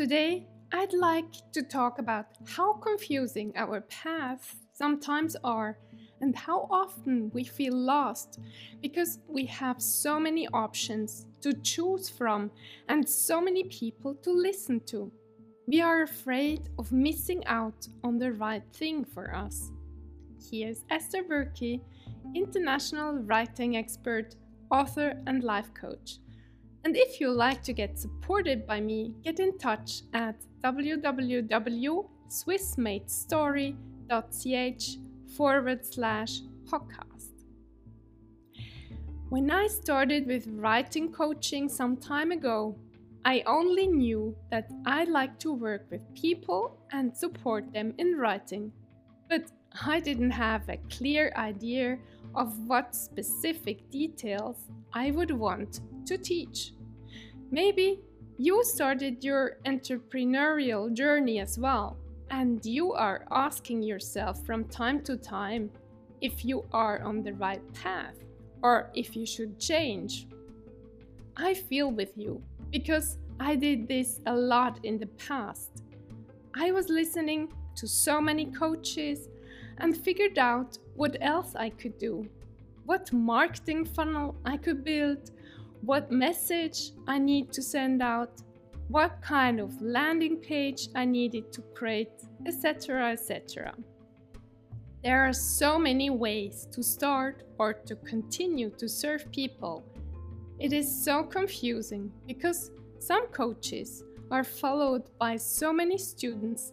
Today, I'd like to talk about how confusing our paths sometimes are and how often we feel lost because we have so many options to choose from and so many people to listen to. We are afraid of missing out on the right thing for us. Here's Esther Burke, international writing expert, author, and life coach. And if you like to get supported by me, get in touch at www.swissmatestory.ch forward slash podcast. When I started with writing coaching some time ago, I only knew that I like to work with people and support them in writing. But I didn't have a clear idea of what specific details I would want to teach. Maybe you started your entrepreneurial journey as well and you are asking yourself from time to time if you are on the right path or if you should change. I feel with you because I did this a lot in the past. I was listening to so many coaches and figured out what else I could do, what marketing funnel I could build, what message I need to send out, what kind of landing page I needed to create, etc. etc. There are so many ways to start or to continue to serve people. It is so confusing because some coaches are followed by so many students,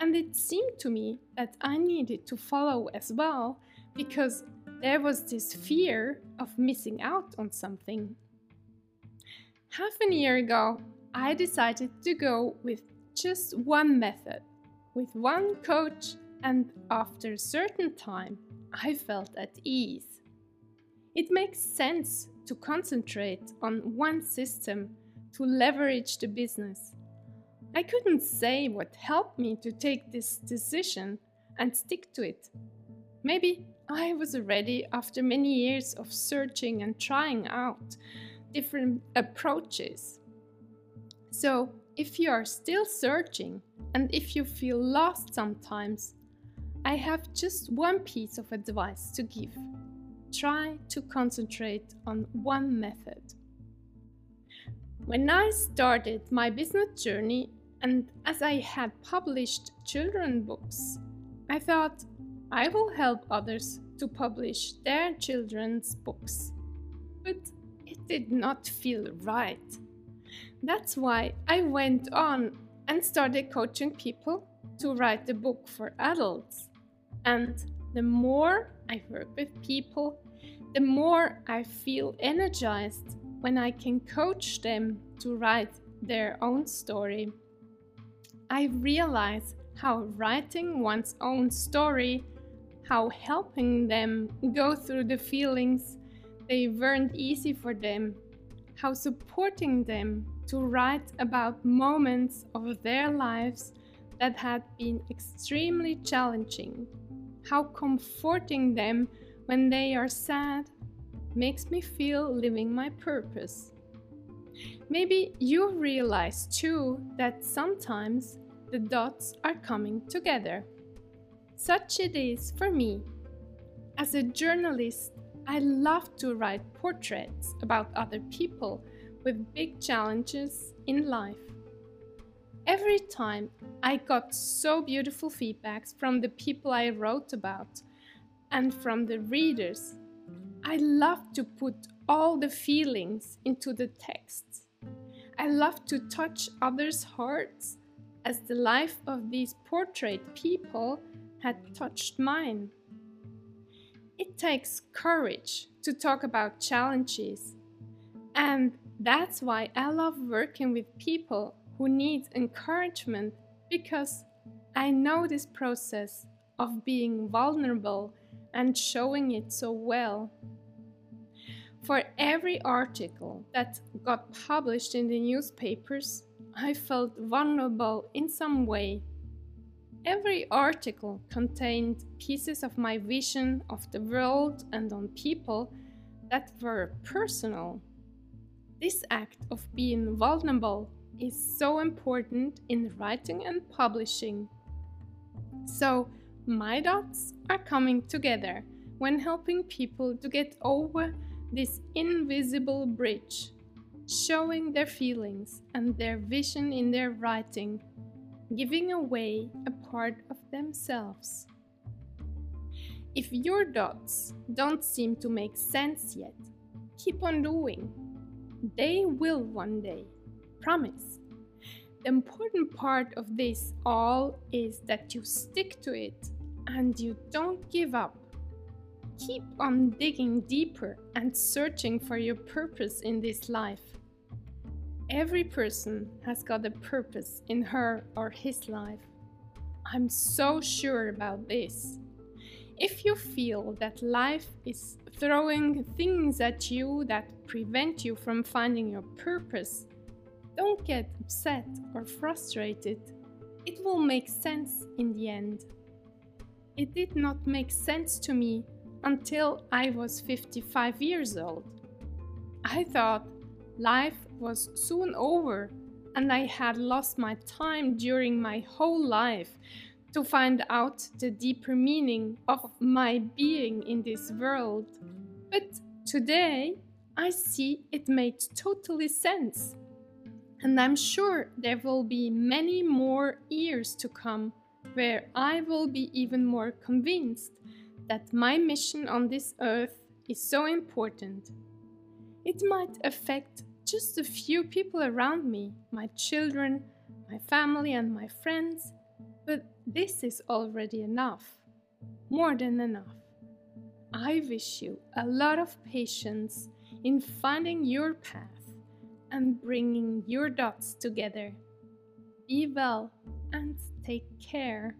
and it seemed to me that I needed to follow as well because there was this fear of missing out on something. Half a year ago, I decided to go with just one method, with one coach, and after a certain time, I felt at ease. It makes sense to concentrate on one system to leverage the business. I couldn't say what helped me to take this decision and stick to it. Maybe I was ready after many years of searching and trying out different approaches. So, if you are still searching and if you feel lost sometimes, I have just one piece of advice to give. Try to concentrate on one method. When I started my business journey, and as I had published children books, I thought I will help others to publish their children's books. But it did not feel right. That's why I went on and started coaching people to write a book for adults. And the more I work with people, the more I feel energized when I can coach them to write their own story. I realize how writing one's own story, how helping them go through the feelings they weren't easy for them, how supporting them to write about moments of their lives that had been extremely challenging, how comforting them when they are sad makes me feel living my purpose. Maybe you realize too that sometimes the dots are coming together. Such it is for me. As a journalist, I love to write portraits about other people with big challenges in life. Every time I got so beautiful feedbacks from the people I wrote about and from the readers. I love to put all the feelings into the text. I love to touch others' hearts as the life of these portrait people had touched mine. It takes courage to talk about challenges. And that's why I love working with people who need encouragement because I know this process of being vulnerable and showing it so well. For every article that got published in the newspapers, I felt vulnerable in some way Every article contained pieces of my vision of the world and on people that were personal. This act of being vulnerable is so important in writing and publishing. So, my dots are coming together when helping people to get over this invisible bridge, showing their feelings and their vision in their writing, giving away a part of themselves. If your dots don't seem to make sense yet, keep on doing. They will one day, promise. The important part of this all is that you stick to it and you don't give up. Keep on digging deeper and searching for your purpose in this life. Every person has got a purpose in her or his life. I'm so sure about this. If you feel that life is throwing things at you that prevent you from finding your purpose, don't get upset or frustrated. It will make sense in the end. It did not make sense to me until I was 55 years old. I thought life was soon over and I had lost my time during my whole life to find out the deeper meaning of my being in this world. But today I see it made totally sense. And I'm sure there will be many more years to come where I will be even more convinced that my mission on this earth is so important. It might affect just a few people around me, my children, my family, and my friends, but this is already enough, more than enough. I wish you a lot of patience in finding your path and bringing your dots together. Be well and take care.